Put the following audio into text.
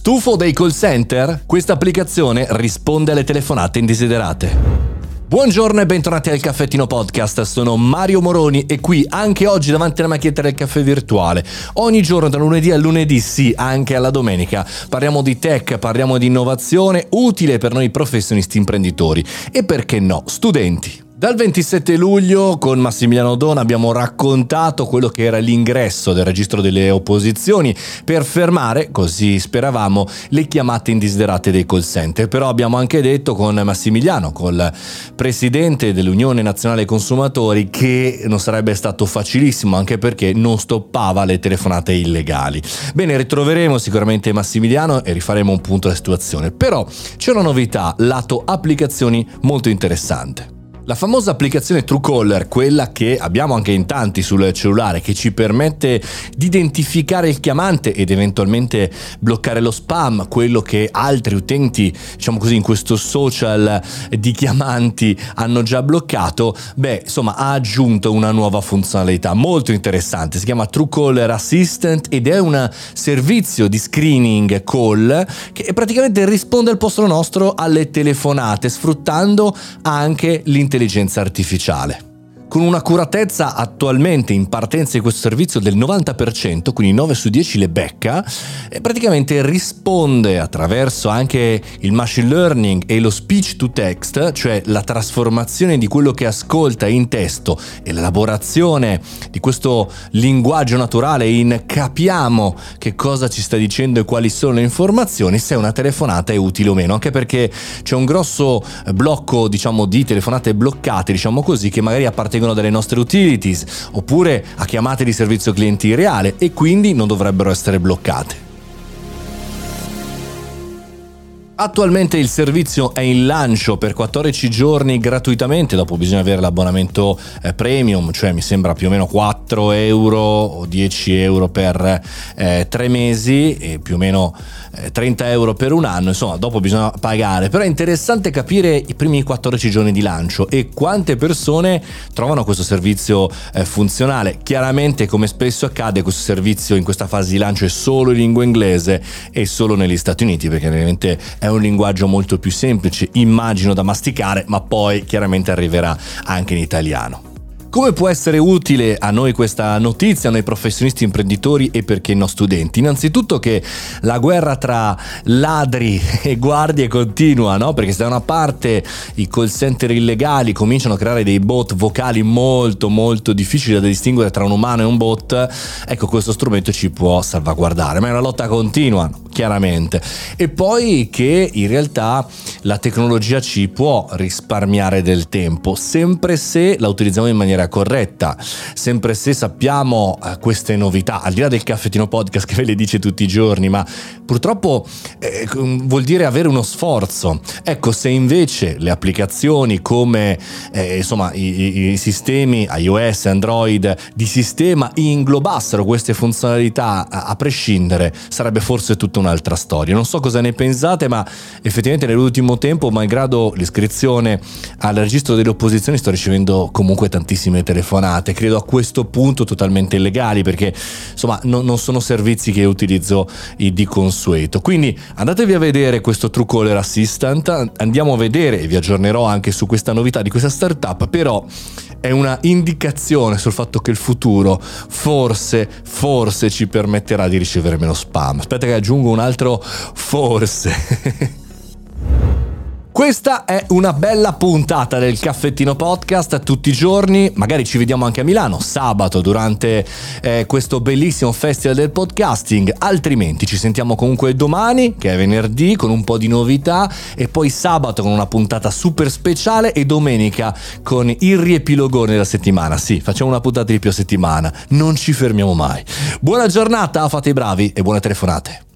Stufo dei call center? Questa applicazione risponde alle telefonate indesiderate. Buongiorno e bentornati al Caffettino Podcast, sono Mario Moroni e qui anche oggi davanti alla macchietta del caffè virtuale. Ogni giorno da lunedì a lunedì, sì, anche alla domenica, parliamo di tech, parliamo di innovazione utile per noi professionisti imprenditori e perché no, studenti. Dal 27 luglio con Massimiliano Dona abbiamo raccontato quello che era l'ingresso del registro delle opposizioni per fermare, così speravamo, le chiamate indesiderate dei call center. Però abbiamo anche detto con Massimiliano, col presidente dell'Unione Nazionale Consumatori, che non sarebbe stato facilissimo anche perché non stoppava le telefonate illegali. Bene, ritroveremo sicuramente Massimiliano e rifaremo un punto della situazione. Però c'è una novità lato applicazioni molto interessante. La famosa applicazione Truecaller, quella che abbiamo anche in tanti sul cellulare, che ci permette di identificare il chiamante ed eventualmente bloccare lo spam, quello che altri utenti, diciamo così, in questo social di chiamanti hanno già bloccato, beh, insomma, ha aggiunto una nuova funzionalità molto interessante. Si chiama Truecaller Assistant ed è un servizio di screening call che praticamente risponde al posto nostro alle telefonate, sfruttando anche l'intelligenza intelligenza artificiale con un'accuratezza attualmente in partenza di questo servizio del 90%, quindi 9 su 10 le becca, e praticamente risponde attraverso anche il machine learning e lo speech to text, cioè la trasformazione di quello che ascolta in testo e l'elaborazione di questo linguaggio naturale in capiamo che cosa ci sta dicendo e quali sono le informazioni, se una telefonata è utile o meno, anche perché c'è un grosso blocco, diciamo, di telefonate bloccate, diciamo così, che magari appartengono appartengono delle nostre utilities oppure a chiamate di servizio clienti reale e quindi non dovrebbero essere bloccate. Attualmente il servizio è in lancio per 14 giorni gratuitamente, dopo bisogna avere l'abbonamento eh, premium, cioè mi sembra più o meno 4 euro o 10 euro per eh, 3 mesi e più o meno eh, 30 euro per un anno, insomma dopo bisogna pagare, però è interessante capire i primi 14 giorni di lancio e quante persone trovano questo servizio eh, funzionale. Chiaramente come spesso accade questo servizio in questa fase di lancio è solo in lingua inglese e solo negli Stati Uniti perché ovviamente è un linguaggio molto più semplice, immagino da masticare, ma poi chiaramente arriverà anche in italiano. Come può essere utile a noi questa notizia, noi professionisti imprenditori e perché no studenti? Innanzitutto che la guerra tra ladri e guardie continua, no? Perché se da una parte i call center illegali cominciano a creare dei bot vocali molto molto difficili da distinguere tra un umano e un bot, ecco questo strumento ci può salvaguardare, ma è una lotta continua, chiaramente. E poi che in realtà la tecnologia ci può risparmiare del tempo, sempre se la utilizziamo in maniera corretta, sempre se sappiamo eh, queste novità, al di là del caffettino podcast che ve le dice tutti i giorni, ma purtroppo eh, vuol dire avere uno sforzo. Ecco, se invece le applicazioni come eh, insomma i, i, sistemi iOS, Android di sistema inglobassero queste funzionalità a, a prescindere, sarebbe forse tutta un'altra storia. Non so cosa ne pensate, ma effettivamente nell'ultimo tempo, malgrado l'iscrizione al registro delle opposizioni, sto ricevendo comunque tantissime telefonate, credo a questo punto totalmente illegali, perché insomma no, non sono servizi che utilizzo di consueto. Quindi andatevi a vedere questo True Caller Assistant, andiamo a vedere e vi aggiornerò anche su questa novità di questa startup, però è una indicazione sul fatto che il futuro forse, forse ci permetterà di ricevere meno spam. Aspetta che aggiungo un altro forse. Questa è una bella puntata del caffettino podcast tutti i giorni, magari ci vediamo anche a Milano sabato durante eh, questo bellissimo festival del podcasting, altrimenti ci sentiamo comunque domani che è venerdì con un po' di novità e poi sabato con una puntata super speciale e domenica con il riepilogone della settimana. Sì, facciamo una puntata di più a settimana, non ci fermiamo mai. Buona giornata, fate i bravi e buone telefonate.